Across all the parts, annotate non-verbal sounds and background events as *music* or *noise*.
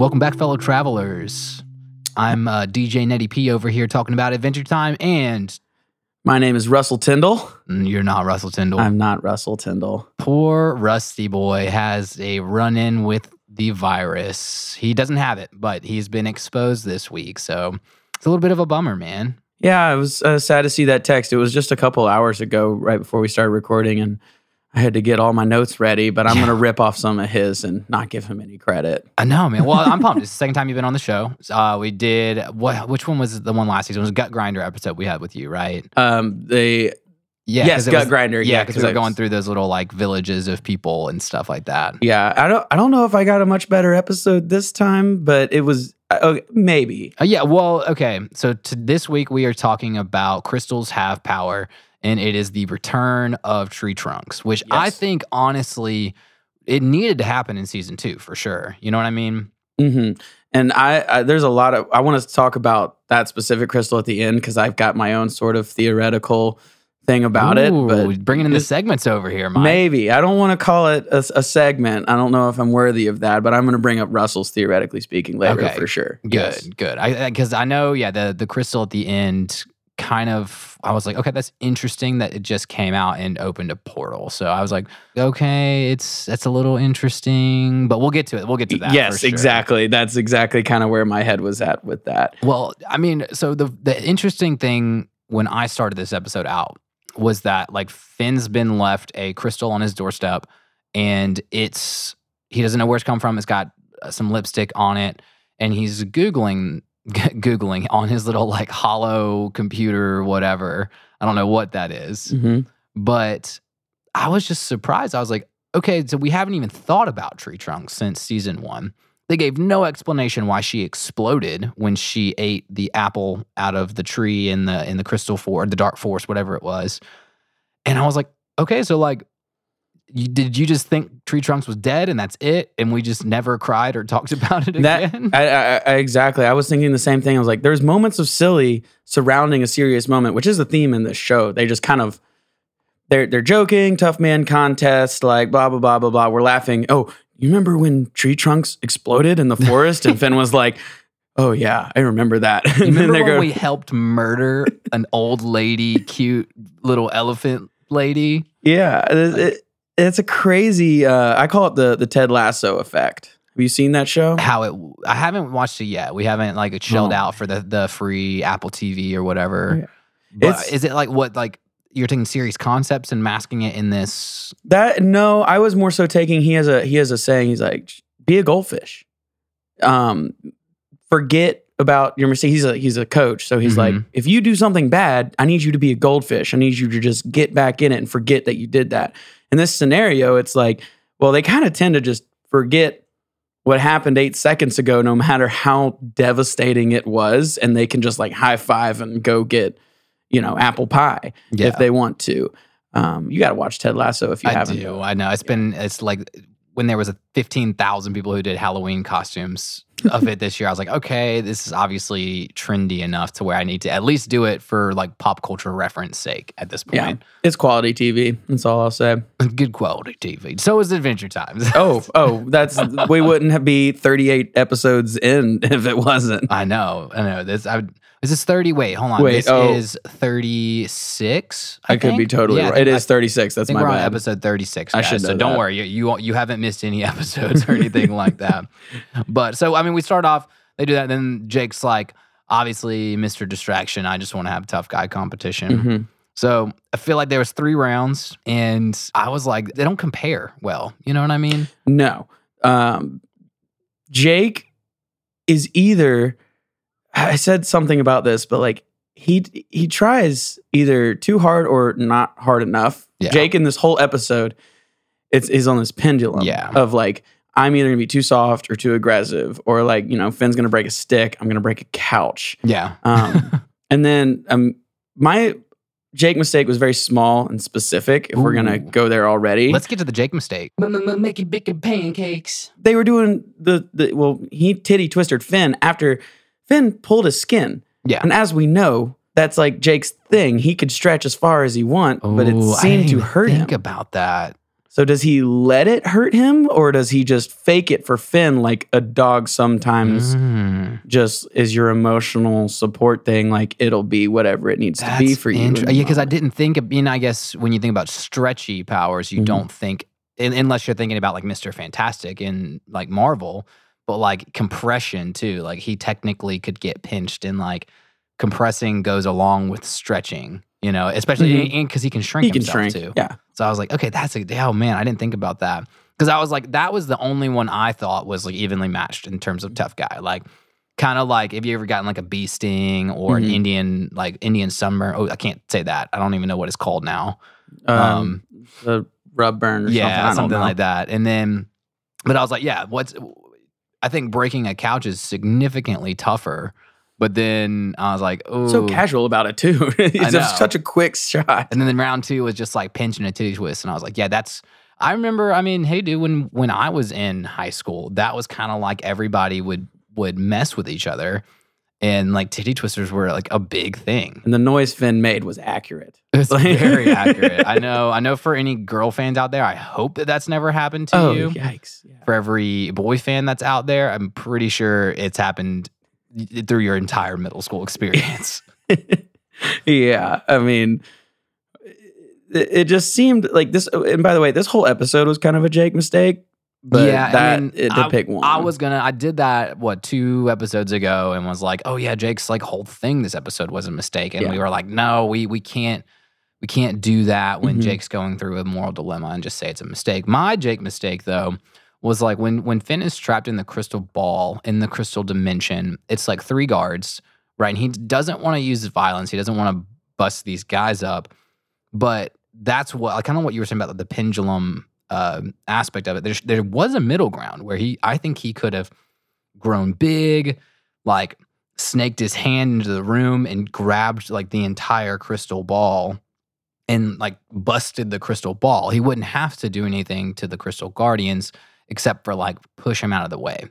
Welcome back, fellow travelers. I'm uh, DJ Nettie P over here talking about Adventure Time, and My name is Russell Tyndall. mm, you're not Russell Tyndall. I'm not Russell Tyndall. Poor Rusty Boy has a run in with the virus. He doesn't have it, but he's been exposed this week. So it's a little bit of a bummer, man. Yeah, it was uh, sad to see that text. It was just a couple hours ago, right before we started recording, and I had to get all my notes ready. But I'm Yeah. going to rip off some of his and not give him any credit. I know, man. Well, I'm pumped. *laughs* It's the second time you've been on the show. Uh, we did what? Which one was the one last season? It was a Gut Grinder episode we had with you, right? Um, they Yeah, yes, gut was- grinder. Yeah, because we were going through those little like villages of people and stuff like that. Yeah, I don't. I don't know if I got a much better episode this time, but it was uh, okay, maybe. Uh, yeah, well, okay. So to this week we are talking about crystals have power, and it is the return of tree trunks, which I think honestly it needed to happen in season two for sure. You know what I mean? hmm And I, I, there's a lot of. I want to talk about that specific crystal at the end because I've got my own sort of theoretical thing about it. But bringing in the segments over here, Mike. Maybe. I don't want to call it a, a segment. I don't know if I'm worthy of that, but I'm going to bring up Russell's theoretically speaking later Okay. for sure. Good, Yes. good. I because I know, yeah, the the crystal at the end kind of I was like, okay, that's interesting that it just came out and opened a portal. So I was like, okay, it's that's a little interesting, but we'll get to it. We'll get to that. Yes, sure. exactly. That's exactly kind of where my head was at with that. Well, I mean, so the the interesting thing when I started this episode out was that like Finn's been left a crystal on his doorstep, and it's he doesn't know where it's come from. It's got uh, some lipstick on it, and he's googling *laughs* googling on his little like hollow computer, whatever. I don't know what that is, Mhm. but I was just surprised. I was like, okay, so we haven't even thought about tree trunks since season one. They gave no explanation why she exploded when she ate the apple out of the tree in the in the crystal forest, the dark forest, whatever it was. And I was like, okay, so like, you, did you just think tree trunks was dead and that's it, and we just never cried or *laughs* talked about it That again? I, I, I exactly. I was thinking the same thing. I was like, there's moments of silly surrounding a serious moment, which is the theme in this show. They just kind of they're they're joking, tough man contest, like blah blah blah blah blah. We're laughing. Oh, you remember when tree trunks exploded in the *laughs* forest? and Finn was like, Oh yeah, I remember that. *laughs* And remember when go, we helped murder *laughs* an old lady, cute little elephant lady? Yeah, it, it- it's a crazy. Uh, I call it the the Ted Lasso effect. Have you seen that show? how it I haven't watched it yet. We haven't like chilled Oh. out for the the free Apple TV or whatever. Yeah. But is it like what like you're taking serious concepts and masking it in this That no, I was more so taking. He has a he has a saying. He's like, be a goldfish. Um, forget about your mistake. He's a he's a coach, so he's like, Mhm. if you do something bad, I need you to be a goldfish. I need you to just get back in it and forget that you did that. In this scenario, it's like, well, they kind of tend to just forget what happened eight seconds ago, no matter how devastating it was, and they can just like high five and go get, you know, apple pie if they want to. Um, you got to watch Ted Lasso if you I haven't. do. I know. It's been it's like when there was a 15,000 people who did Halloween costumes of it this year. I was like, okay, this is obviously trendy enough to where I need to at least do it for like pop culture reference sake at this point. Yeah, it's quality TV. That's all I'll say. *laughs* Good quality TV. So is Adventure Times. Oh, oh, *laughs* that's we wouldn't have be 38 episodes in *laughs* if it wasn't. I know, I know. This I, is this thirty? Wait, hold on. Wait, this oh. is thirty six. I, could be totally right. It is 36. I That's think my we're on episode thirty six. I should So know don't that. worry, you, you won't- you haven't missed any *laughs* episodes or anything like that. *laughs* But so I mean, we start off. They do that. Then Jake's like, obviously, Mister Distraction. I just want to have tough guy competition. Mhm. So I feel like there was three rounds, and I was like, they don't compare well. You know what I mean? No, um, Jake is either. I said something about this, but like he he tries either too hard or not hard enough. Yeah. Jake in this whole episode, it's is on this pendulum Yeah. of like I'm either gonna be too soft or too aggressive, or like you know Finn's gonna break a stick, I'm gonna break a couch. Yeah. Um, *laughs* and then um, my Jake mistake was very small and specific. If we're gonna go there already, Let's get to the Jake mistake. Making bacon pancakes. they were doing the the well. He titty twisted Finn after Finn pulled his skin, Yeah. and as we know, that's like Jake's thing. He could stretch as far as he want, but it Ooh, I seemed didn't to even hurt him. Think about that. So does he let it hurt him, or does he just fake it for Finn like a dog sometimes? Mm, Just is your emotional support thing, like it'll be whatever it needs to be that's for you. in inter- the Yeah, because I moment. didn't think. Of, you know, I guess when you think about stretchy powers, you Mhm. don't think un- unless you're thinking about like Mister Fantastic in like Marvel, but like compression too. Like he technically could get pinched, and like compressing goes along with stretching. You know, especially because he can shrink he can himself shrink. too. Yeah, So I was like, okay, that's a oh man, I didn't think about that because I was like, that was the only one I thought was like evenly matched in terms of tough guy. Like, kind of like if you ever gotten like a bee sting or Mhm. an Indian like Indian summer. Oh, I can't say that. I don't even know what it's called now. um, Um, the rub burn or yeah, something. Something like that. And then, but I was like, yeah, what's? I think breaking a couch is significantly tougher. But then I was like, oh, So casual about it too. *laughs* It's just such a quick shot. And then round two was just like pinching a titty twist, and I was like, yeah, that's. I remember. I mean, hey, dude, when when I was in high school, that was kind of like everybody would would mess with each other, and like titty twisters were like a big thing. And the noise Finn made was accurate. It's Like- very *laughs* accurate. I know. I know. For any girl fans out there, I hope that that's never happened to oh, you. yikes! Yeah. For every boy fan that's out there, I'm pretty sure it's happened through your entire middle school experience. *laughs* yeah, I mean, it, it just seemed like this. And by the way, this whole episode was kind of a Jake mistake. But Yeah, that, I mean, it, to I- pick one. I was gonna. I did that what two episodes ago, and was like, "Oh yeah, Jake's like whole thing this episode was a mistake," and we were like, "No, we we can't we can't do that when Mhm. Jake's going through a moral dilemma and just say it's a mistake." My Jake mistake though was like when when Finn is trapped in the crystal ball in the crystal dimension. It's like three guards, right? And he doesn't want to use violence. He doesn't want to bust these guys up, but that's what kind of what you were saying about the pendulum uh, aspect of it. There's, there was a middle ground where he, I think he could have grown big, like snaked his hand into the room and grabbed like the entire crystal ball and like busted the crystal ball. He wouldn't have to do anything to the crystal guardians except for like push him out of the way,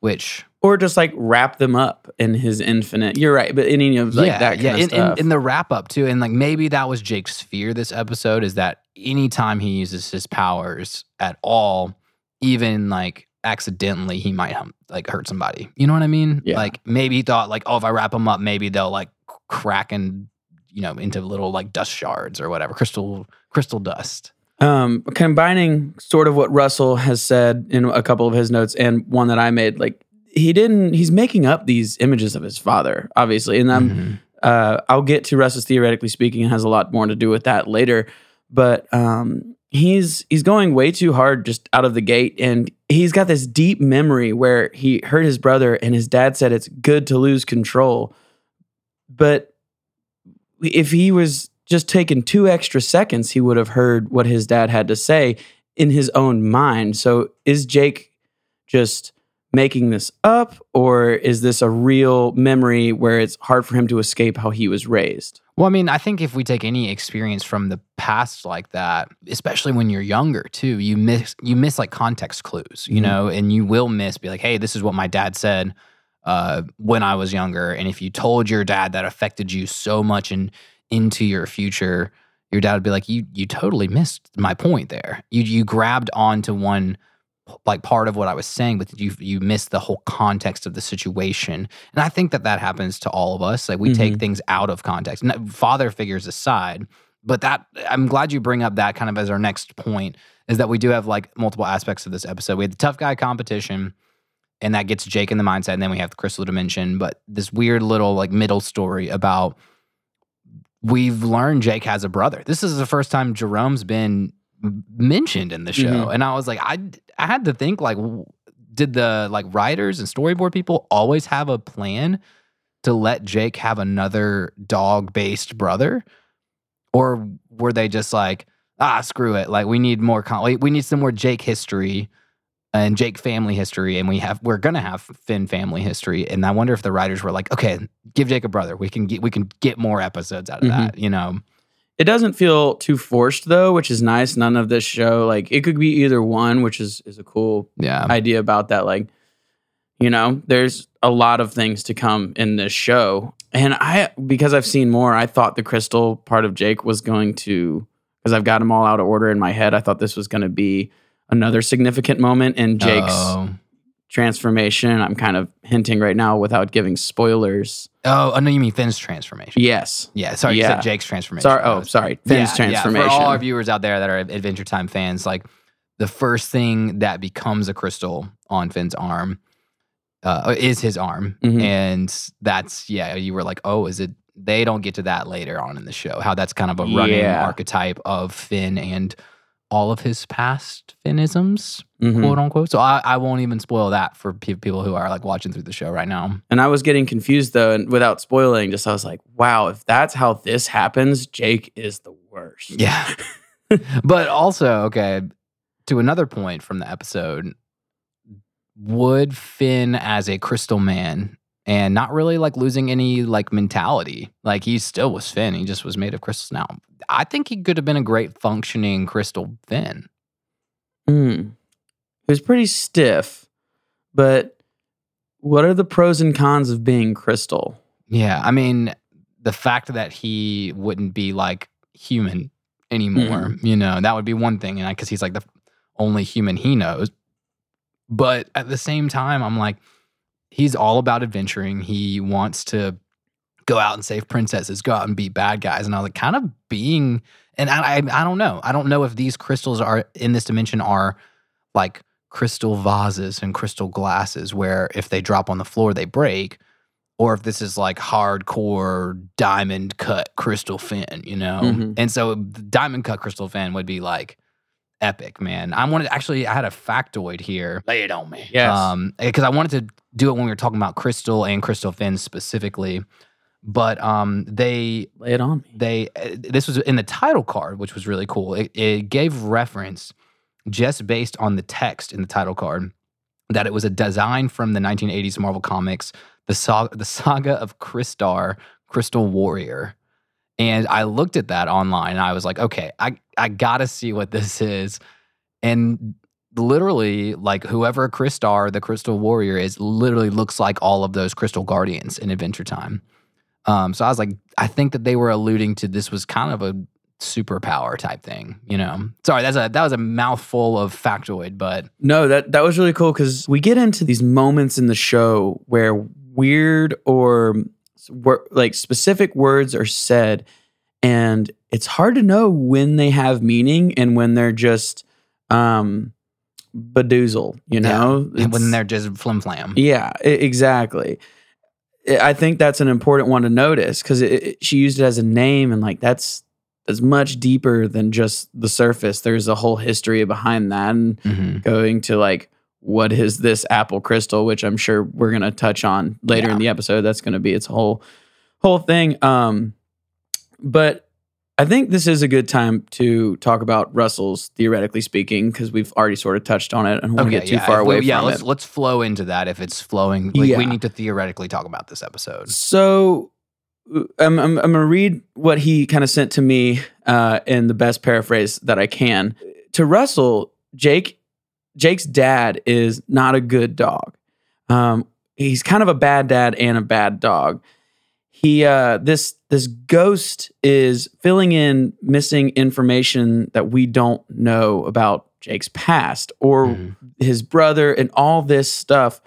which or just like wrap them up in his infinite. You're right, but any of like yeah, that kind yeah. of in, stuff. in, in the wrap up too, and like maybe that was Jake's fear this episode is that anytime he uses his powers at all, even like accidentally, he might hum, like hurt somebody. You know what I mean? Yeah. Like maybe he thought like, oh, if I wrap them up, maybe they'll like crack and you know into little like dust shards or whatever, crystal crystal dust. um, combining sort of what Russell has said in a couple of his notes and one that I made, like he didn't. He's making up these images of his father, obviously, and I'm. Mhm. uh, I'll get to Russ's theoretically speaking. It has a lot more to do with that later, but um, he's he's going way too hard just out of the gate, and he's got this deep memory where he hurt his brother, and his dad said it's good to lose control, but if he was just taking two extra seconds, he would have heard what his dad had to say in his own mind. So is Jake just making this up or is this a real memory where it's hard for him to escape how he was raised? Well, I mean, I think if we take any experience from the past like that, especially when you're younger too, you miss you miss like context clues, you Mhm. know, and you will miss be like, hey, this is what my dad said uh, when I was younger, and if you told your dad that affected you so much and into your future, your dad would be like, you you totally missed my point there. You you grabbed onto one like part of what I was saying, but you you missed the whole context of the situation. And I think that that happens to all of us. Like we take mm-hmm. things out of context, father figures aside. But that I'm glad you bring up that kind of as our next point is that we do have like multiple aspects of this episode. We had the tough guy competition, and that gets Jake in the mindset, and then we have the crystal dimension. But this weird little like middle story about we've learned Jake has a brother. This is the first time Jerome's been mentioned in the show, Mhm. and I was like, I I had to think like, did the like writers and storyboard people always have a plan to let Jake have another dog based brother, or were they just like, ah, screw it, like we need more, con- we- we need some more Jake history and Jake family history, and we have we're gonna have Finn family history, and I wonder if the writers were like, okay, give Jake a brother, we can get we can get more episodes out of Mhm. that, you know. It doesn't feel too forced though, which is nice. None of this show like it could be either one, which is is a cool Yeah. idea about that. Like, you know, there's a lot of things to come in this show. And I, because I've seen more, I thought the crystal part of Jake was going to, because I've got them all out of order in my head. I thought this was going to be another significant moment in Jake's Oh. Transformation. I'm kind of hinting right now without giving spoilers. Oh, I know you mean Finn's transformation. Yes. Yeah, sorry, you Yeah. said Jake's transformation. Sorry. Oh, sorry. Finn's Yeah, transformation. Yeah, for all our viewers out there that are Adventure Time fans, like the first thing that becomes a crystal on Finn's arm uh, is his arm, Mhm. and that's yeah. You were like, oh, is it? They don't get to that later on in the show. How that's kind of a running archetype of Finn and all of his past Finnisms, Mhm. quote unquote. So I, I won't even spoil that for pe- people who are like watching through the show right now. And I was getting confused though, and without spoiling, just I was like, wow, if that's how this happens, Jake is the worst. Yeah. *laughs* but also, okay, to another point from the episode, would Finn as a crystal man and not really like losing any like mentality, like he still was Finn, he just was made of crystals now. I think he could have been a great functioning crystal Finn. Mm. He was pretty stiff, but what are the pros and cons of being crystal? Yeah, I mean, the fact that he wouldn't be like human anymore, you know, that would be one thing, and I because he's like the only human he knows. But at the same time, I'm like, he's all about adventuring. He wants to go out and save princesses, go out and beat bad guys, and I was like, kind of being, and I, I, I don't know, I don't know if these crystals are in this dimension are like crystal vases and crystal glasses, where if they drop on the floor, they break or if this is like hardcore diamond cut crystal Finn, you know? Mhm. And so diamond cut crystal Finn would be like epic, man. I wanted actually I had a factoid here. Lay it on me. Yes. Um because I wanted to do it when we were talking about crystal and crystal Finns specifically. But um they Lay it on me. they uh, this was in the title card, which was really cool. It, it gave reference just based on the text in the title card that it was a design from the 1980s Marvel comics, the saga, the saga of Crystar, Crystal Warrior. And I looked at that online and I was like, okay, I, I gotta see what this is. And literally, like whoever Chris Crystar, the Crystal Warrior, is, literally looks like all of those Crystal Guardians in Adventure Time. Um, so I was like, I think that they were alluding to this was kind of a superpower type thing, you know. Sorry, that's a that was a mouthful of factoid, but No, that that was really cool because we get into these moments in the show where weird or wor- like specific words are said, and it's hard to know when they have meaning and when they're just um bedoozle. You know, and when they're just flim flam. Yeah, exactly. I think that's an important one to notice because she used it as a name, and like that's that's much deeper than just the surface. There's a whole history behind that, and hmm going to like what is this apple crystal, which I'm sure we're gonna touch on later Yeah. in the episode. That's gonna be its whole whole thing. Um, but I think this is a good time to talk about Russell's theoretically speaking because we've already sort of touched on it and won't Okay, get too yeah, far if we- away yeah, from let's it. let's flow into that if it's flowing. Like Yeah. we need to theoretically talk about this episode. So uh, I'm, I'm, I'm going to read what he kind of sent to me uh, in the best paraphrase that I can. To Russell, Jake, Jake's dad is not a good dog. Um, he's kind of a bad dad and a bad dog. He uh, this this ghost is filling in missing information that we don't know about Jake's past or Mhm. his brother and all this stuff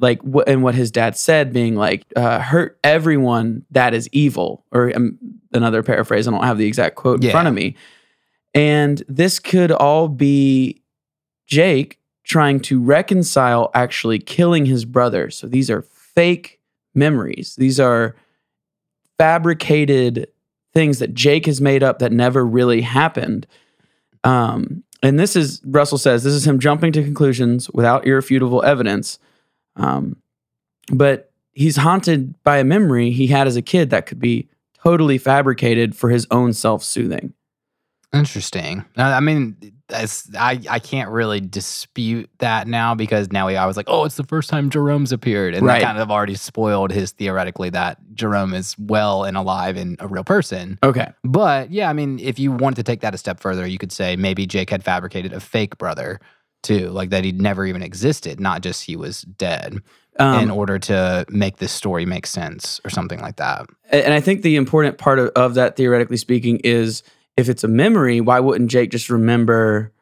like what and what his dad said being like uh, hurt everyone that is evil or um, another paraphrase i don't have the exact quote in Yeah. front of me and this could all be jake trying to reconcile actually killing his brother. So these are fake memories. These are fabricated things that jake has made up that never really happened. Um, and this is russell says this is him jumping to conclusions without irrefutable evidence. Um, but he's haunted by a memory he had as a kid that could be totally fabricated for his own self-soothing Interesting. I mean, I I can't really dispute that now because now we I was like, oh, it's the first time Jerome's appeared, and Right. that kind of already spoiled his theoretically that Jerome is well and alive and a real person. Okay. But yeah, I mean, if you wanted to take that a step further, you could say maybe Jake had fabricated a fake brother too, like that he'd never even existed, not just he was dead, Um, in order to make this story make sense or something like that. and I think the important part of, of that, theoretically speaking, is if it's a memory, why wouldn't Jake just remember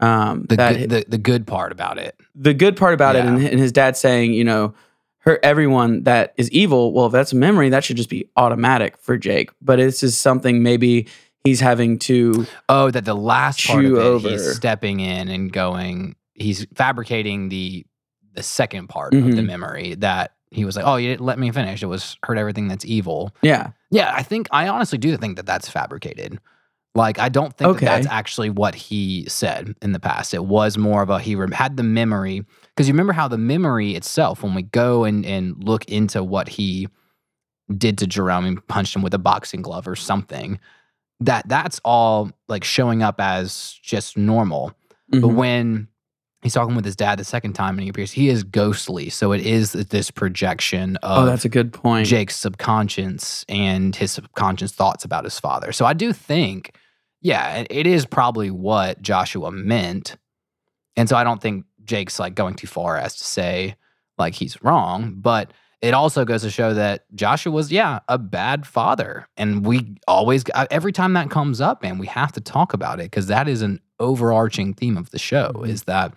um, The that good, the, the good part about it. the good part about it and, and his dad saying, you know, hurt everyone that is evil. Well, if that's a memory, that should just be automatic for Jake. But this is something maybe he's having to Oh, that the last part of it, he's stepping in and going, he's fabricating the the second part of the Mhm. memory that he was like, oh, you didn't let me finish. It was hurt everything that's evil. yeah. Yeah, I think I honestly do think that that's fabricated. Like, I don't think Okay. that that's actually what he said in the past. It was more of a he rem- had the memory because you remember how the memory itself, when we go and and look into what he did to Jerome and punched him with a boxing glove or something, that that's all like showing up as just normal. But Mhm. when he's talking with his dad the second time and he appears, he is ghostly. So it is this projection of oh, that's a good point. Jake's subconscious and his subconscious thoughts about his father. So I do think, yeah, it- it is probably what Joshua meant. And so I don't think Jake's like going too far as to say like he's wrong, but it also goes to show that Joshua was, yeah, a bad father. And we always, uh, every time that comes up, man, we have to talk about it because that is an overarching theme of the show Mhm. is that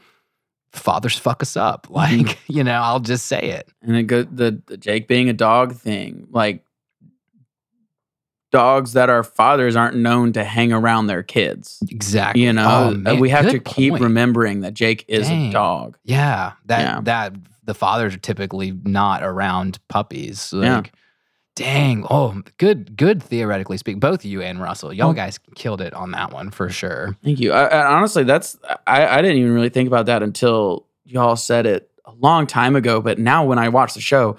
fathers fuck us up. *laughs* Like, you know, I'll just say it. and it go the, the Jake being a dog thing. Like dogs that are fathers aren't known to hang around their kids. Exactly. You know, Oh, Uh, we have to keep point. remembering that Jake is Dang. a dog. Yeah, that Yeah. that the fathers are typically not around puppies. Yeah. Dang. Oh, good, good. Theoretically speaking, both you and Russell, y'all guys killed it on that one for sure. Thank you. I, I, honestly, that's I, I didn't even really think about that until y'all said it a long time ago. But now when I watch the show,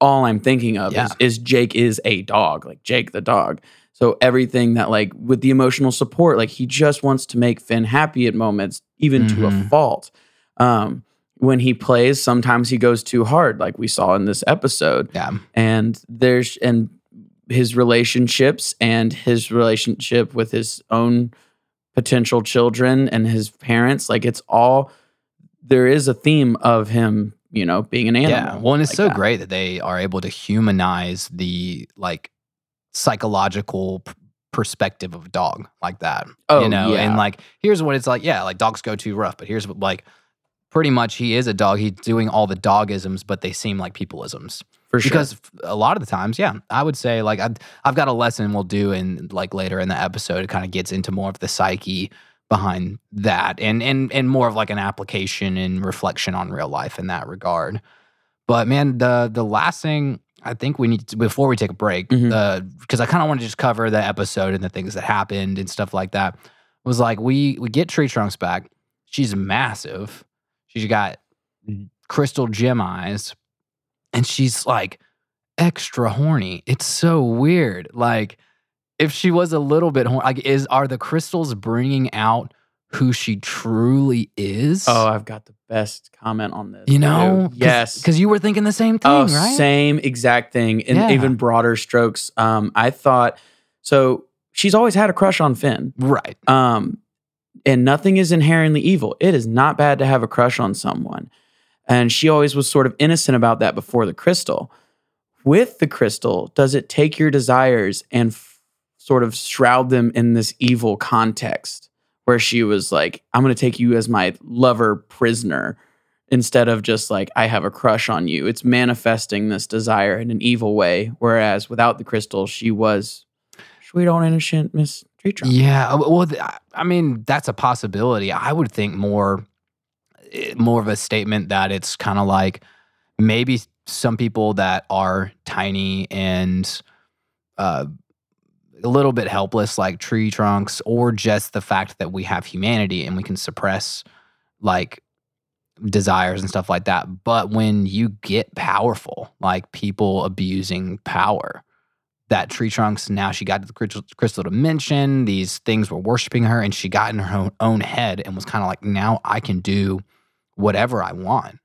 all I'm thinking of Yeah. is, is Jake is a dog, like Jake the dog. So everything that like with the emotional support, like he just wants to make Finn happy at moments, even to a Mhm. fault. Um, when he plays, sometimes he goes too hard, like we saw in this episode Yeah, and there's and his relationships and his relationship with his own potential children and his parents like it's all there is a theme of him you know being an animal yeah. Well, and it's like so that. great that they are able to humanize the like psychological p- perspective of a dog like that. Oh, you know, yeah. and like here's what it's like. Yeah, like dogs go too rough, but here's what like. Pretty much, he is a dog. He's doing all the dogisms, but they seem like peopleisms. for sure because a lot of the times yeah i would say like I've, I've got a lesson we'll do in like later in the episode it kind of gets into more of the psyche behind that and and and more of like an application and reflection on real life in that regard. But man the the last thing i think we need to before we take a break mm-hmm. uh, because i kind of want to just cover the episode and the things that happened and stuff like that was like we we get tree trunks back. She's massive. She's got crystal gem eyes. And she's like extra horny. It's so weird. Like if she was a little bit horny, like is are the crystals bringing out who she truly is? oh i've got the best comment on this you know, too. yes because you were thinking the same thing, Oh, right? same exact thing in Yeah. even broader strokes um i thought so she's always had a crush on finn Right. Um, and nothing is inherently evil. It is not bad to have a crush on someone. And she always was sort of innocent about that before the crystal. With the crystal, does it take your desires and sort of shroud them in this evil context where she was like, I'm going to take you as my lover prisoner instead of just like, I have a crush on you? It's manifesting this desire in an evil way. Whereas without the crystal, she was sweet on innocent Miss Tree Yeah. uh, Well, I- I mean, that's a possibility. I would think more, eh, more of a statement that it's kind of like maybe some people that are tiny and uh, a little bit helpless, like tree trunks, or just the fact that we have humanity and we can suppress like desires and stuff like that. But when you get powerful, like people abusing power, that tree trunks now she got to the crystal, dimension these things were worshiping her and she got in her own, own head and was kind of like now i can do whatever i want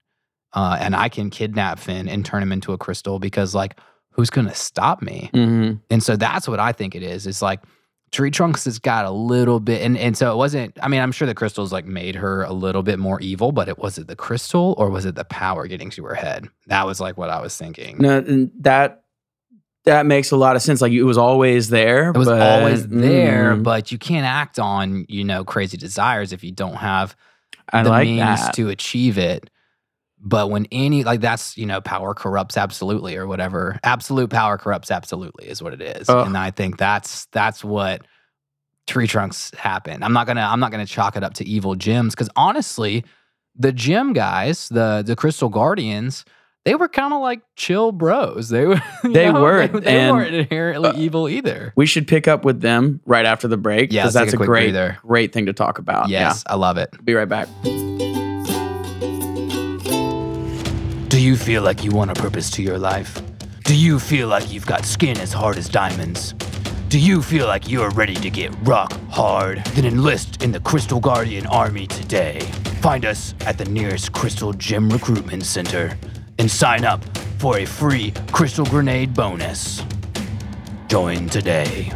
uh, and i can kidnap finn and turn him into a crystal because like who's gonna stop me Mm-hmm. and so that's what I think it is. It's like Tree Trunks has got a little bit, and, and so it wasn't. I mean, I'm sure the crystals like made her a little bit more evil, but it was it the crystal or was it the power getting to her head? That was like what I was thinking. No, that that makes a lot of sense. Like it was always there. it was but- always there, Mm, but you can't act on you know crazy desires if you don't have I the like means that. to achieve it. But when any like that's you know power corrupts absolutely or whatever. Absolute power corrupts absolutely is what it is, and I think that's that's what tree trunks happen. I'm not gonna I'm not gonna chalk it up to evil gems because honestly, the gym guys, the the crystal guardians. They were kind of like chill bros. They were. *laughs* They know, were, They, they weren't inherently uh, evil either. We should pick up with them right after the break. Yeah, because let's that's a a great, breather. great thing to talk about. Yes, I love it. Be right back. Do you feel like you want a purpose to your life? Do you feel like you've got skin as hard as diamonds? Do you feel like you're ready to get rock hard? Then enlist in the Crystal Guardian Army today. Find us at the nearest Crystal Gym Recruitment Center and sign up for a free Crystal Grenade bonus. Join today.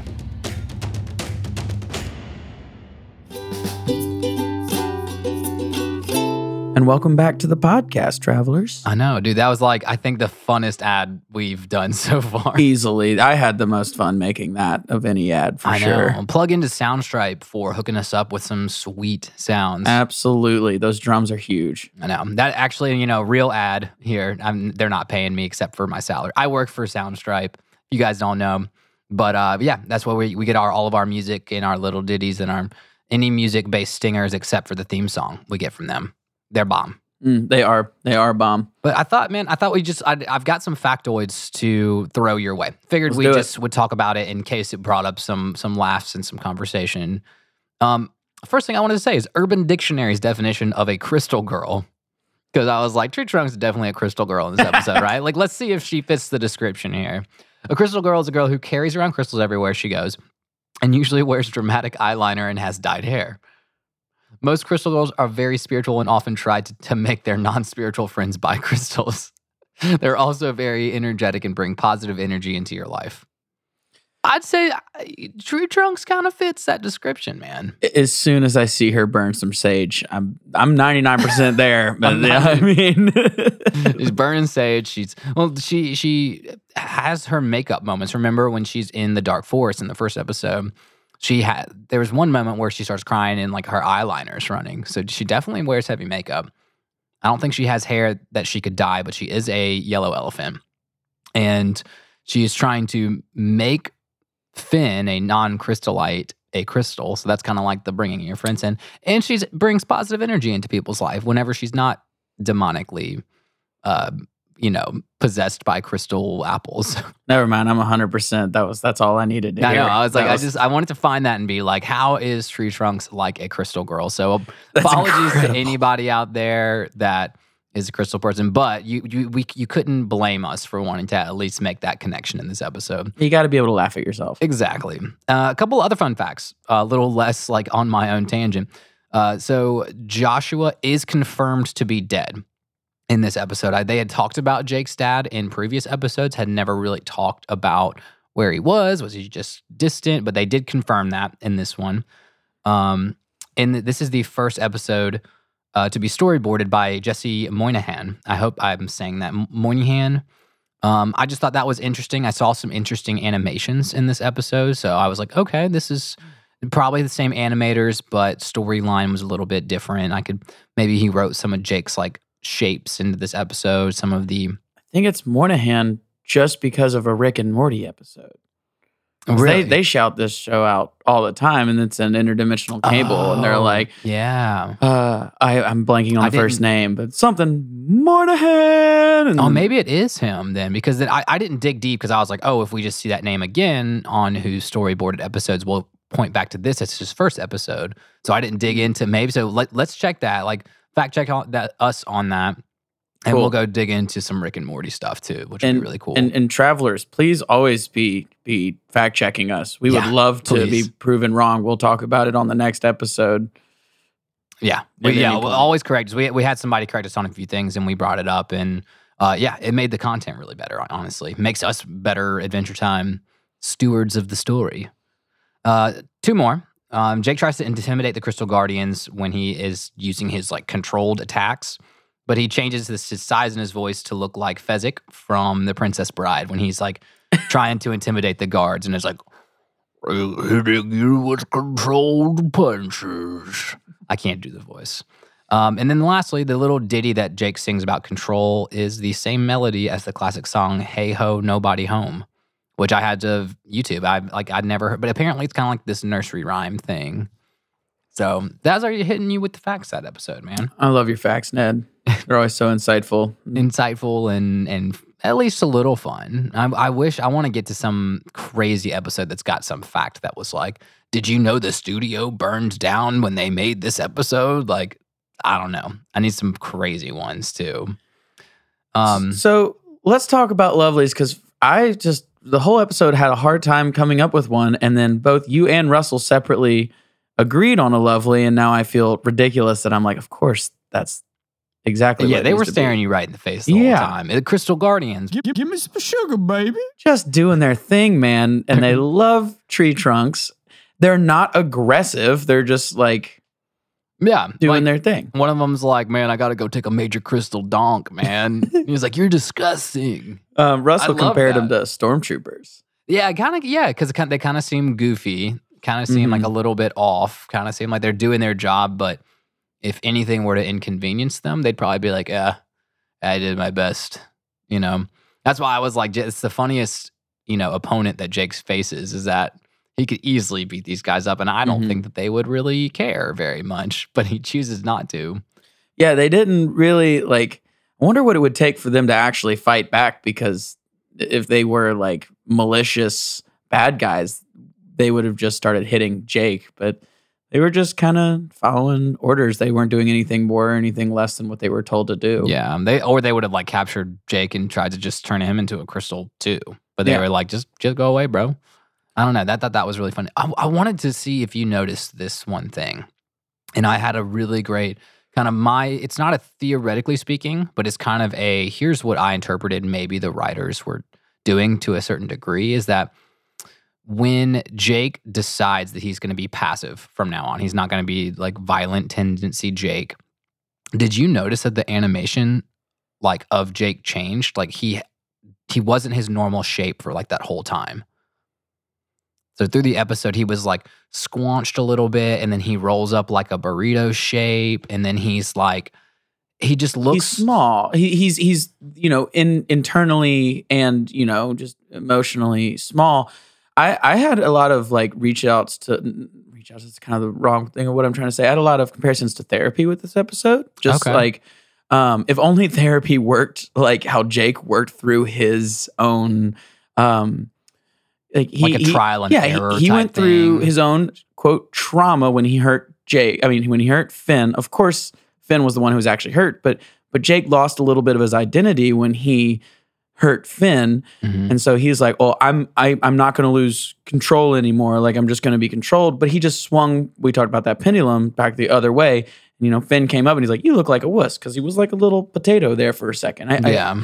And welcome back to the podcast, travelers. I know, dude. That was like, I think the funnest ad we've done *laughs* so far. Easily, I had the most fun making that of any ad for I sure. know. Plug into Soundstripe for hooking us up with some sweet sounds. Absolutely, those drums are huge. I know that actually, you know, real ad here. I'm, they're not paying me except for my salary. I work for Soundstripe. You guys don't know, but uh, yeah, that's where we we get our all of our music and our little ditties and our any music based stingers except for the theme song we get from them. They're bomb. Mm, they are, they are bomb. But I thought, man, I thought we just, I, I've got some factoids to throw your way. Figured Let's we it. just would talk about it in case it brought up some some laughs and some conversation. Um, first thing I wanted to say is Urban Dictionary's definition of a crystal girl. Because I was like, Tree Trunks is definitely a crystal girl in this episode, right? Like, let's see if she fits the description here. A crystal girl is a girl who carries around crystals everywhere she goes and usually wears dramatic eyeliner and has dyed hair. Most crystal girls are very spiritual and often try to, to make their non spiritual friends buy *laughs* crystals. They're also very energetic and bring positive energy into your life. I'd say uh, Tree Trunks kind of fits that description, man. As soon as I see her burn some sage, I'm I'm 99% *laughs* there. But yeah, I mean, *laughs* She's burning sage. She's well, she she has her makeup moments. Remember when she's in the dark forest in the first episode? She had there was one moment where she starts crying and like her eyeliner's running. So she definitely wears heavy makeup. I don't think she has hair that she could dye, but she is a yellow elephant. And she is trying to make Finn, a non crystallite, a crystal. So that's kind of like the bringing your friends in. And she brings positive energy into people's life whenever she's not demonically, uh, you know, possessed by crystal apples. *laughs* never mind. I'm 100%. That was that's all I needed to I hear. know. I was like, That I just, I wanted to find that and be like, how is Tree Trunks like a crystal girl? So *laughs* apologies incredible. to anybody out there that is a crystal person, but you, you, we, you couldn't blame us for wanting to at least make that connection in this episode. You got to be able to laugh at yourself. Exactly. Uh, a couple other fun facts, a little less like on my own tangent. Uh, so Joshua is confirmed to be dead in this episode. I, they had talked about Jake's dad in previous episodes, had never really talked about where he was. Was he just distant? But they did confirm that in this one. Um, and this is the first episode uh, to be storyboarded by Jesse Moynihan. I hope I'm saying that Moynihan. Um, I just thought that was interesting. I saw some interesting animations in this episode, so I was like, okay, this is probably the same animators, but storyline was a little bit different. I could maybe he wrote some of Jake's like shapes into this episode, some of the I think it's Moynihan just because of a Rick and Morty episode. Really? They they shout this show out all the time, and it's an interdimensional cable, and they're Oh, like, yeah. uh, I, I'm blanking on I the first name, but something Moynihan. And Oh, maybe it is him then, because then I, I didn't dig deep because I was like, oh, if we just see that name again on who's storyboarded episodes, we'll point back to this. It's his first episode, so I didn't dig into maybe. So let, let's check that. Like fact check on that us on that. And Cool. we'll go dig into some Rick and Morty stuff too, which would be really cool. And, and travelers, please always be be fact checking us. We Yeah, would love to please. be proven wrong. We'll talk about it on the next episode. yeah, we, yeah, we'll always correct. us. We we had somebody correct us on a few things, and we brought it up, and uh, yeah, it made the content really better. Honestly, makes us better Adventure Time stewards of the story. Uh, two more. Um, Jake tries to intimidate the Crystal Guardians when he is using his like controlled attacks, but he changes this, his size and his voice to look like Fezzik from The Princess Bride when he's like *laughs* trying to intimidate the guards, and it's like hitting you with controlled punches. I can't do the voice. Um, and then lastly, the little ditty that Jake sings about control is the same melody as the classic song "Hey Ho, Nobody Home," which I had to YouTube. I like I'd never heard, but apparently it's kind of like this nursery rhyme thing. So that's already hitting you with the facts that episode, man. I love your facts, Ned. *laughs* They're always so insightful. Insightful and and at least a little fun. I, I wish I want to get to some crazy episode that's got some fact that was like, did you know the studio burned down when they made this episode? Like, I don't know. I need some crazy ones too. Um, so let's talk about lovelies because I just the whole episode had a hard time coming up with one, and then both you and Russell separately agreed on a lovely, and now I feel ridiculous that I'm like, of course that's exactly. yeah, what they were to be. staring you right in the face the Yeah. whole time. The Crystal Guardians. Give, give me some sugar, baby. just doing their thing, man, and they *laughs* love tree trunks. They're not aggressive; they're just like Yeah, doing like, their thing. One of them's like, "Man, I got to go take a major crystal donk, man." *laughs* He's like, "You're disgusting." Um, Russell love compared them that. to stormtroopers. Yeah, kind of. Yeah, because they kind of seem goofy, kind of seem like Mm-hmm. a little bit off, kind of seem like they're doing their job. But if anything were to inconvenience them, they'd probably be like, "Yeah, I did my best." You know, that's why I was like, it's the funniest, you know, opponent that Jake's faces is that he could easily beat these guys up, and I don't Mhm. think that they would really care very much. *laughs* But he chooses not to. Yeah, they didn't really like. I wonder what it would take for them to actually fight back because if they were like malicious bad guys, they would have just started hitting Jake. But they were just kind of following orders. They weren't doing anything more or anything less than what they were told to do. Yeah, they or they would have like captured Jake and tried to just turn him into a crystal too. But they Yeah. were like, just just go away, bro. I don't know. That thought that was really funny. I, I wanted to see if you noticed this one thing, and I had a really great kind of my. It's not a theoretically speaking, but it's kind of a here's what I interpreted. Maybe the writers were doing to a certain degree is that when Jake decides that he's going to be passive from now on, he's not going to be like violent tendency Jake. Did you notice that the animation like of Jake changed? Like he he wasn't his normal shape for like that whole time. So through the episode, he was like squanched a little bit, and then he rolls up like a burrito shape, and then he's like, he just looks he's small. He, he's he's you know in internally and you know just emotionally small. I I had a lot of like reach outs to reach outs. Is kind of the wrong thing of what I'm trying to say. I had a lot of comparisons to therapy with this episode. Just Okay. like um, if only *laughs* therapy worked like how Jake worked through his own um like he, like a trial and yeah, error. he, he type went through thing. his own quote trauma when he hurt Jake. I mean, when he hurt Finn. Of course, Finn was the one who was actually hurt, but but Jake lost a little bit of his identity when he hurt Finn, Mhm. and so he's like, "Oh, I'm I, I'm not going to lose control anymore. Like I'm just going to be controlled." But he just swung. We talked about that pendulum back the other way. And, you know, Finn came up and he's like, "You look like a wuss," because he was like a little potato there for a second. I, I- yeah,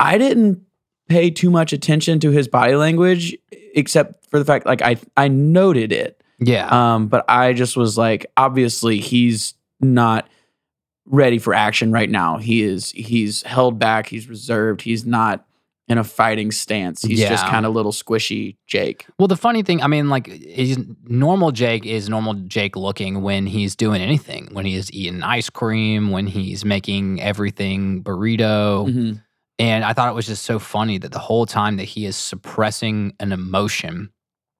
I didn't pay too much attention to his body language, except for the fact like I I noted it. yeah. Um, but I just was like, obviously he's not ready for action right now. He is he's held back, he's reserved, he's not in a fighting stance. He's just kind of little squishy Jake. Well, the funny thing, I mean, like, he's, normal Jake is normal Jake looking when he's doing anything. When he's eating ice cream, when he's making everything burrito. Mhm. And I thought it was just so funny that the whole time that he is suppressing an emotion,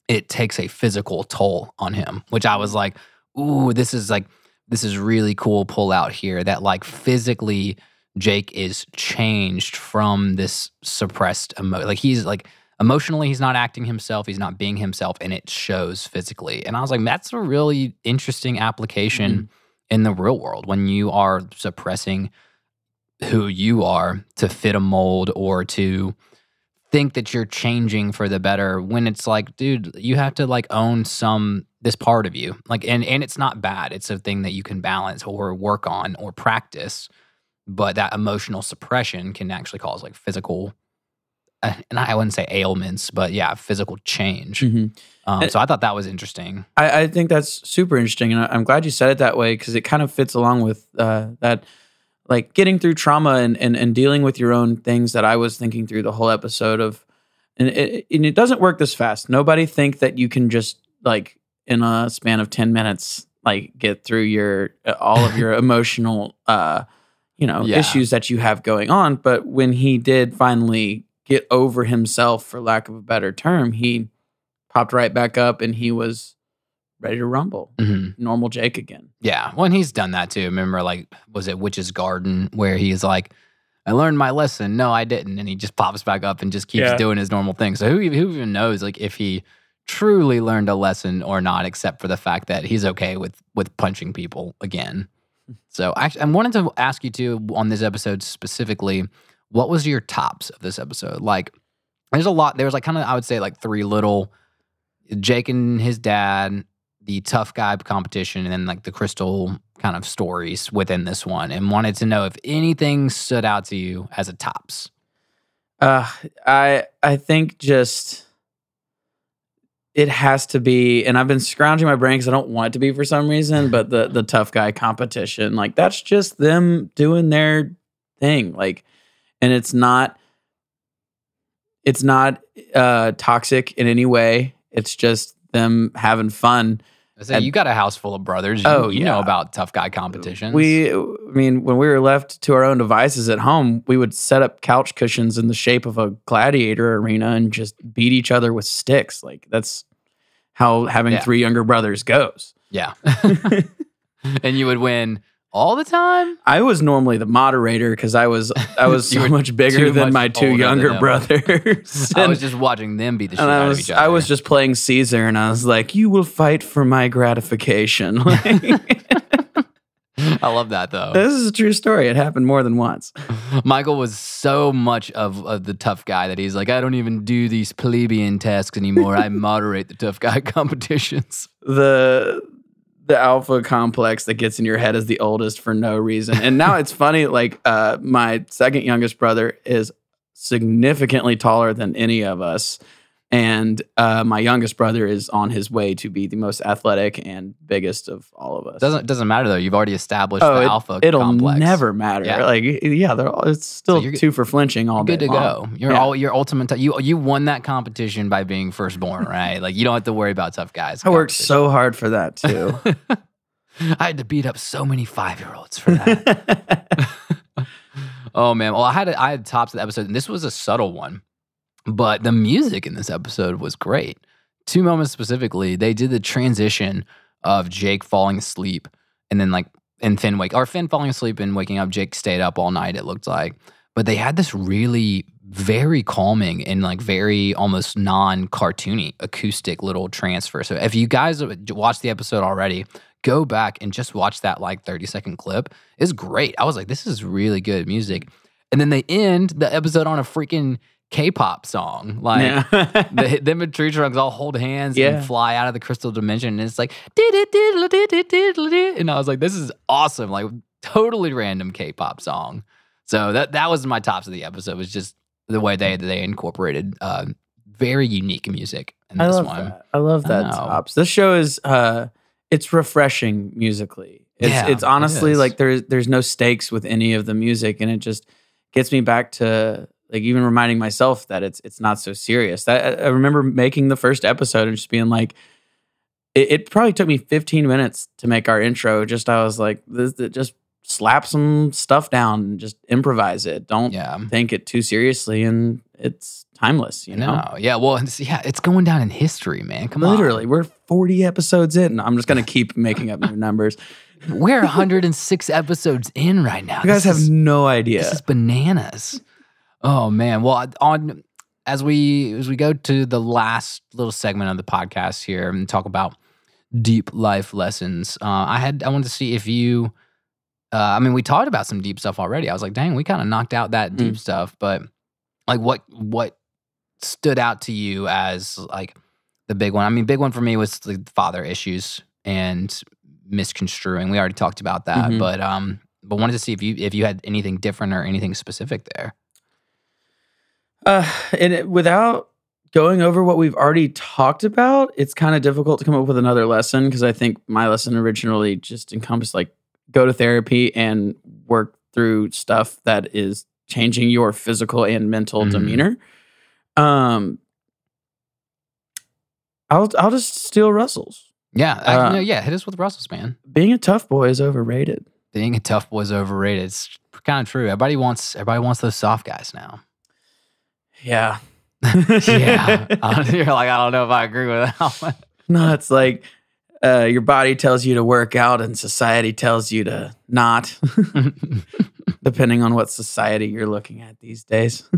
it takes a physical toll on him, which I was mm. like, ooh, this is like, this is really cool pull out here that like physically Jake is changed from this suppressed emotion. like he's like emotionally he's not acting himself, he's not being himself and it shows physically. And I was like that's a really interesting application mm-hmm. in the real world when you are suppressing who you are to fit a mold or to think that you're changing for the better when it's like dude you have to like own some this part of you. Like and and it's not bad. It's a thing that you can balance or work on or practice but that emotional suppression can actually cause like physical uh, and i wouldn't say ailments but yeah physical change. Mhm. um, so i thought that was interesting. I, I think that's super interesting, and I- I'm glad you said it that way because it kind of fits along with uh, that, like getting through trauma and, and and dealing with your own things that I was thinking through the whole episode of, and it, and it doesn't work this fast. Nobody think that you can just like in a span of ten minutes like get through your uh, all of your *laughs* emotional uh you know Yeah. issues that you have going on. But when he did finally get over himself, for lack of a better term, he popped right back up and he was ready to rumble. Mhm. Normal Jake again. Yeah, When he's done that too. Remember, like, was it Witch's Garden where he's like, "I learned my lesson." No, I didn't, and he just pops back up and just keeps Yeah. doing his normal thing. So who, who even knows, like, if he truly learned a lesson or not, except for the fact that he's okay with with punching people again. *laughs* So actually, I wanted to ask you too on this episode specifically, what was your tops of this episode? Like, there's a lot. There was like kind of, I would say, like three little Jake and his dad, the tough guy competition, and then like the crystal kind of stories within this one, and wanted to know if anything stood out to you as a tops. Uh, I I think just it has to be, and I've been scrounging my brain because I don't want it to be for some reason, but the the tough guy competition, like that's just them doing their thing, like, and it's not it's not uh toxic in any way. It's just them having fun. So And- you got a house full of brothers. You, Oh, you know about tough guy competitions. We, I mean, when we were left to our own devices at home, we would set up couch cushions in the shape of a gladiator arena and just beat each other with sticks. Like that's how having Yeah. three younger brothers goes. yeah, *laughs* *laughs* and you would win all the time. I was normally the moderator because I was I was *laughs* so much bigger than much my two younger brothers. *laughs* I was just watching them beat the shit and I out of was each other. I was just playing Caesar, and I was like, "You will fight for my gratification." *laughs* I love that though. this is a true story. It happened more than once. Michael was so much of, of the tough guy that he's like, I don't even do these plebeian tasks anymore. I moderate the tough guy competitions. the the alpha complex that gets in your head as the oldest for no reason. And now it's funny, like uh, my second youngest brother is significantly taller than any of us. And uh, my youngest brother is on his way to be the most athletic and biggest of all of us. Doesn't doesn't matter though. You've already established oh, the it, alpha it'll complex. never matter. Yeah. Like, yeah, they're all, it's still you're two for flinching all good day to long. go. You're Yeah. all your ultimate. T- you you won that competition by being firstborn, right? like you don't have to worry about tough guys. I worked so hard for that too. *laughs* I had to beat up so many five year olds for that. *laughs* *laughs* Oh man, well I had I had tops of the episode, and this was a subtle one, but the music in this episode was great. Two moments specifically, they did the transition of Jake falling asleep, and then like and Finn wake or Finn falling asleep and waking up. Jake stayed up all night. It looked like, but they had this really very calming and like very almost non cartoony acoustic little transfer. So if you guys watched the episode already, go back and just watch that like 30 second clip. It's great. I was like, this is really good music. And then they end the episode on a freaking K-pop song. Like yeah. the, *laughs* them and tree trunks all hold hands Yeah. and fly out of the crystal dimension. And it's like, and I was like, this is awesome. Like totally random K-pop song. So that that was my tops of the episode. Was just the way they they incorporated uh, very unique music in I this love one. that. I love that know. tops. This show is uh it's refreshing musically. It's Yeah, it's honestly is. like there's there's no stakes with any of the music and it just gets me back to like even reminding myself that it's it's not so serious. That I remember making the first episode and just being like it, it probably took me 15 minutes to make our intro. Just I was like, this, just slap some stuff down and just improvise it. Don't Yeah. take it too seriously, and it's timeless. You know, No, yeah, well, it's, yeah, it's going down in history, man. Come on, Literally, we're 40 episodes in. I'm just going *laughs* to keep making up new numbers. we're 106 episodes in right now. You guys This have is- no idea. This is bananas. Oh man. Well, on as we as we go to the last little segment of the podcast here and talk about deep life lessons, uh, I had I wanted to see if you uh, I mean, we talked about some deep stuff already. I was like, dang, we kind of knocked out that deep stuff. But like, what what stood out to you as like the big one? I mean, big one for me was the father issues and misconstruing. We already talked about that, Mhm. but um, but wanted to see if you if you had anything different or anything specific there. Uh, and it, without going over what we've already talked about, it's kind of difficult to come up with another lesson because I think my lesson originally just encompassed like go to therapy and work through stuff that is changing your physical and mental Mhm. demeanor. Um, I'll I'll just steal Russell's. Yeah, I, Uh, no, yeah. Hit us with Russell's man. Being a tough boy is overrated. Being a tough boy is overrated. It's kind of true. Everybody wants everybody wants those soft guys now. Yeah. yeah, *laughs* *laughs* you're like I don't know if I agree with that. one. *laughs* No, it's like uh, your body tells you to work out and society tells you to not, depending on what society you're looking at these days.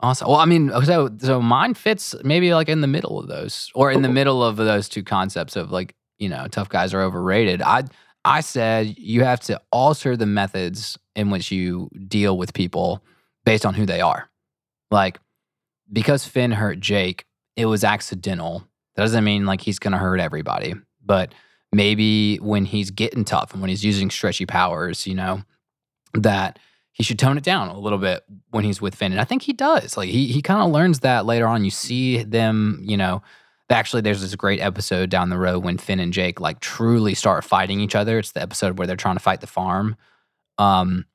Awesome. Well, I mean, so so mine fits maybe like in the middle of those, or in the Oh. middle of those two concepts of like you know tough guys are overrated. I I said you have to alter the methods in which you deal with people based on who they are. Like because Finn hurt Jake, it was accidental. That doesn't mean like he's gonna hurt everybody, but maybe when he's getting tough and when he's using stretchy powers, you know, that he should tone it down a little bit when he's with Finn. And I think he does. Like he he kind of learns that later on. You see them, you know. Actually, there's this great episode down the road when Finn and Jake like truly start fighting each other. It's the episode where they're trying to fight the farm. Um,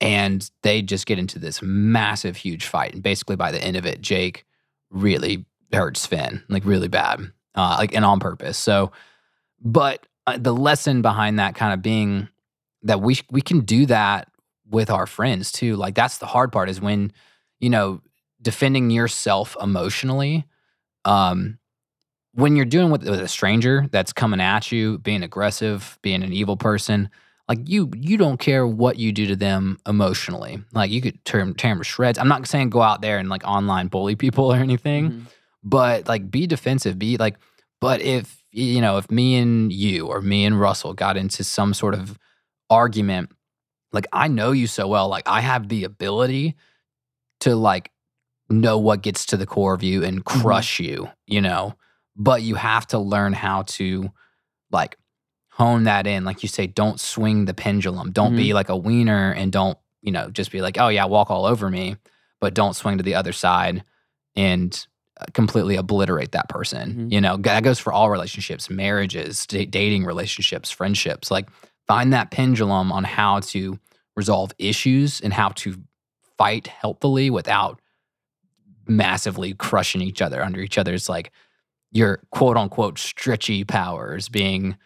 and they just get into this massive, huge fight. And basically, by the end of it, Jake really hurts Finn, like really bad, uh, like and on purpose. So, but uh, the lesson behind that kind of being that we we can do that with our friends too. Like that's the hard part is when you know defending yourself emotionally. Um, when you're doing with, with a stranger that's coming at you, being aggressive, being an evil person, like you you don't care what you do to them emotionally. Like you could tear, tear them to shreds. I'm not saying go out there and like online bully people *laughs* or anything, Mhm. but like be defensive. Be like, but if you know, if me and you or me and Russell got into some sort of argument, like I know you so well, like I have the ability to like know what gets to the core of you and crush you, you know. But you have to learn how to like hone that in. Like you say, don't swing the pendulum. Don't be like a wiener and don't, you know, just be like, oh yeah, walk all over me, but don't swing to the other side and uh, completely obliterate that person. Mhm. You know, that goes for all relationships, marriages, da- dating relationships, friendships. Like find that pendulum on how to resolve issues and how to fight healthily without massively crushing each other under each other's like your quote unquote stretchy powers being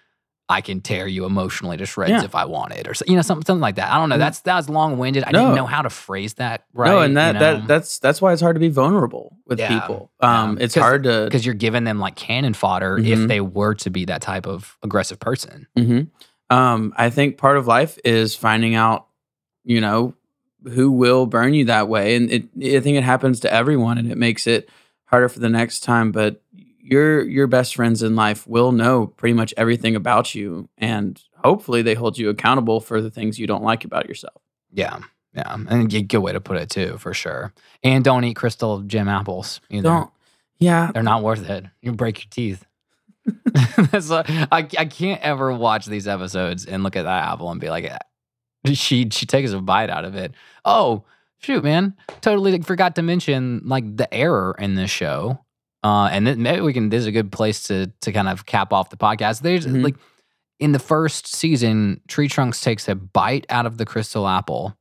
I can tear you emotionally to shreds Yeah. if I wanted or you know something something like that. I don't know. Mhm. That's that's long winded. I No. didn't know how to phrase that right. no, and that, you know? that that's that's why it's hard to be vulnerable with Yeah, people. yeah. Um, it's 'Cause- hard to because you're giving them like cannon fodder if Mhm. they were to be that type of aggressive person. hmm Um, I think part of life is finding out, you know, who will burn you that way, and it, I think it happens to everyone, and it makes it harder for the next time. But your your best friends in life will know pretty much everything about you, and hopefully they hold you accountable for the things you don't like about yourself. Yeah. Yeah. And a good way to put it too, for sure. And don't eat crystal gem apples either. Don't, yeah, They're not worth it. You break your teeth. *laughs* That's I, I can't ever watch these episodes and look at that apple and be like, "Eh." she she takes a bite out of it. Oh shoot, man! Totally forgot to mention like the error in this show. Uh, and then maybe we can. This is a good place to to kind of cap off the podcast. There's Mhm. like in the first season, Tree Trunks takes a bite out of the crystal apple,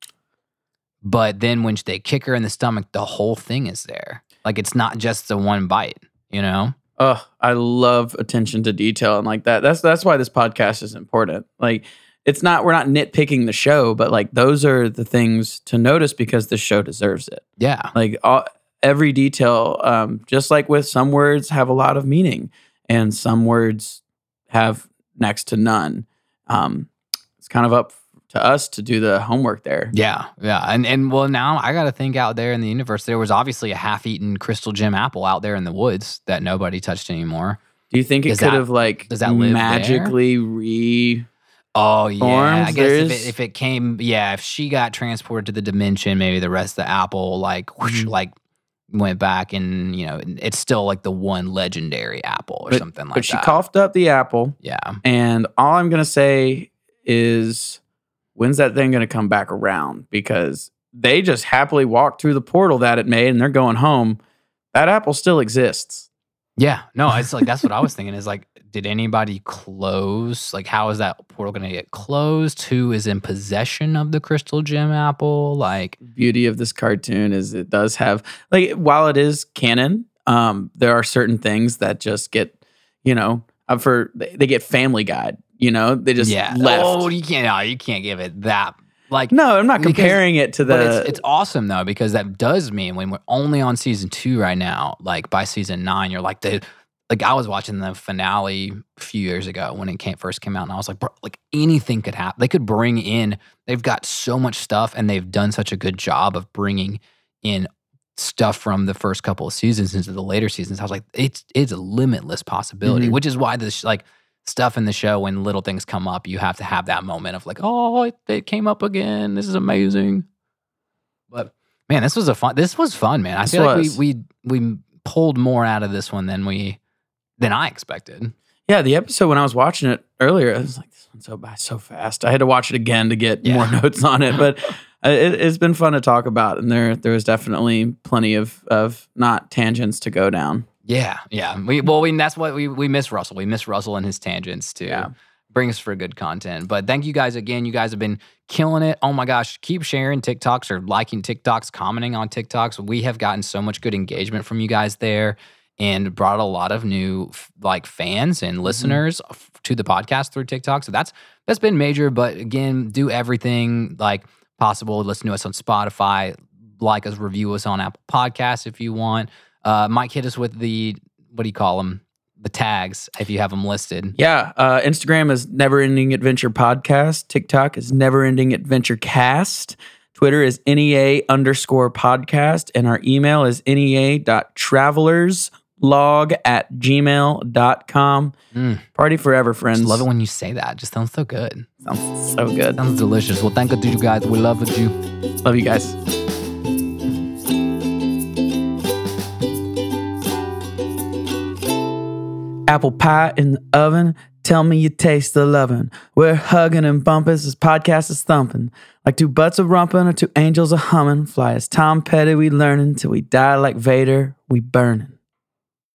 but then when they kick her in the stomach, the whole thing is there. Like it's not just the one bite, you know? Oh, I love attention to detail and like that. That's that's why this podcast is important. Like it's not we're not nitpicking the show, but like those are the things to notice because the show deserves it. Yeah. Like all, every detail, um, just like with some words have a lot of meaning and some words have next to none. Um, it's kind of up to us to do the homework there. Yeah. Yeah. And and well now I gotta think out there in the universe, there was obviously a half eaten crystal gem apple out there in the woods that nobody touched anymore. Do you think it Does could that- have like does that live there? magically re Oh yeah, I guess if it, if it came, yeah, if she got transported to the dimension, maybe the rest of the apple like whoosh, Mhm. like went back and you know it's still like the one legendary apple or But- something like that. but she that. coughed up the apple, yeah, and all I'm gonna say is, when's that thing gonna come back around? Because they just happily walked through the portal that it made, and they're going home. That apple still exists. yeah. No, it's like that's what I was thinking. Is like, did anybody close? Like, how is that portal going to get closed? Who is in possession of the crystal gem apple? Like, beauty of this cartoon is it does have like while it is canon um there are certain things that just get you know for they get family guide you know they just yeah, left oh, you can't, no, you can't give it that. Like, no i'm not Because- comparing it to But the it's, it's awesome though because that does mean when we're only on season two right now, like by season nine, you're like the like I was watching the finale a few years ago when it came first came out, and I was like, bro, like anything could happen. They could bring in. They've got so much stuff, and they've done such a good job of bringing in stuff from the first couple of seasons into the later seasons. I was like, it's it's a limitless possibility, Mhm. which is why this like stuff in the show when little things come up, you have to have that moment of like, oh, it, it came up again. This is amazing. But man, this was a fun. This was fun, man. I This feel was. like we we we pulled more out of this one than we than I expected. yeah the episode when i was watching it earlier i was like this one's so by so fast i had to watch it again to get Yeah. more *laughs* notes on it but *laughs* uh, it, it's been fun to talk about and there there was definitely plenty of of not tangents to go down Yeah, yeah. We well, we that's what we we miss Russell. We miss Russell and his tangents too. Yeah. Bring us for good content. But thank you guys again. You guys have been killing it. Oh my gosh. Keep sharing TikToks or liking TikToks, commenting on TikToks. We have gotten so much good engagement from you guys there and brought a lot of new like fans and listeners f- to the podcast through TikTok. So that's that's been major. But again, do everything like possible. Listen to us on Spotify, like us, review us on Apple Podcasts if you want. Uh, Mike hit us with the what do you call them? The tags if you have them listed. Yeah, uh, Instagram is Never Ending Adventure Podcast. TikTok is Never Ending Adventure Cast. Twitter is NEA underscore podcast. And our email is NEA.travelerslog at gmail.com. Mm. Party forever, friends. Just love it when you say that. Just sounds so good. Sounds so good. Sounds delicious. Well, thank you to you guys. We love you. Love you guys. Apple pie in the oven. Tell me you taste the lovin'. We're hugging and bumpin'. This podcast is thumping. Like two butts of rumpin' or two angels a hummin'. Fly as Tom Petty, we learnin' till we die like Vader, we burnin'.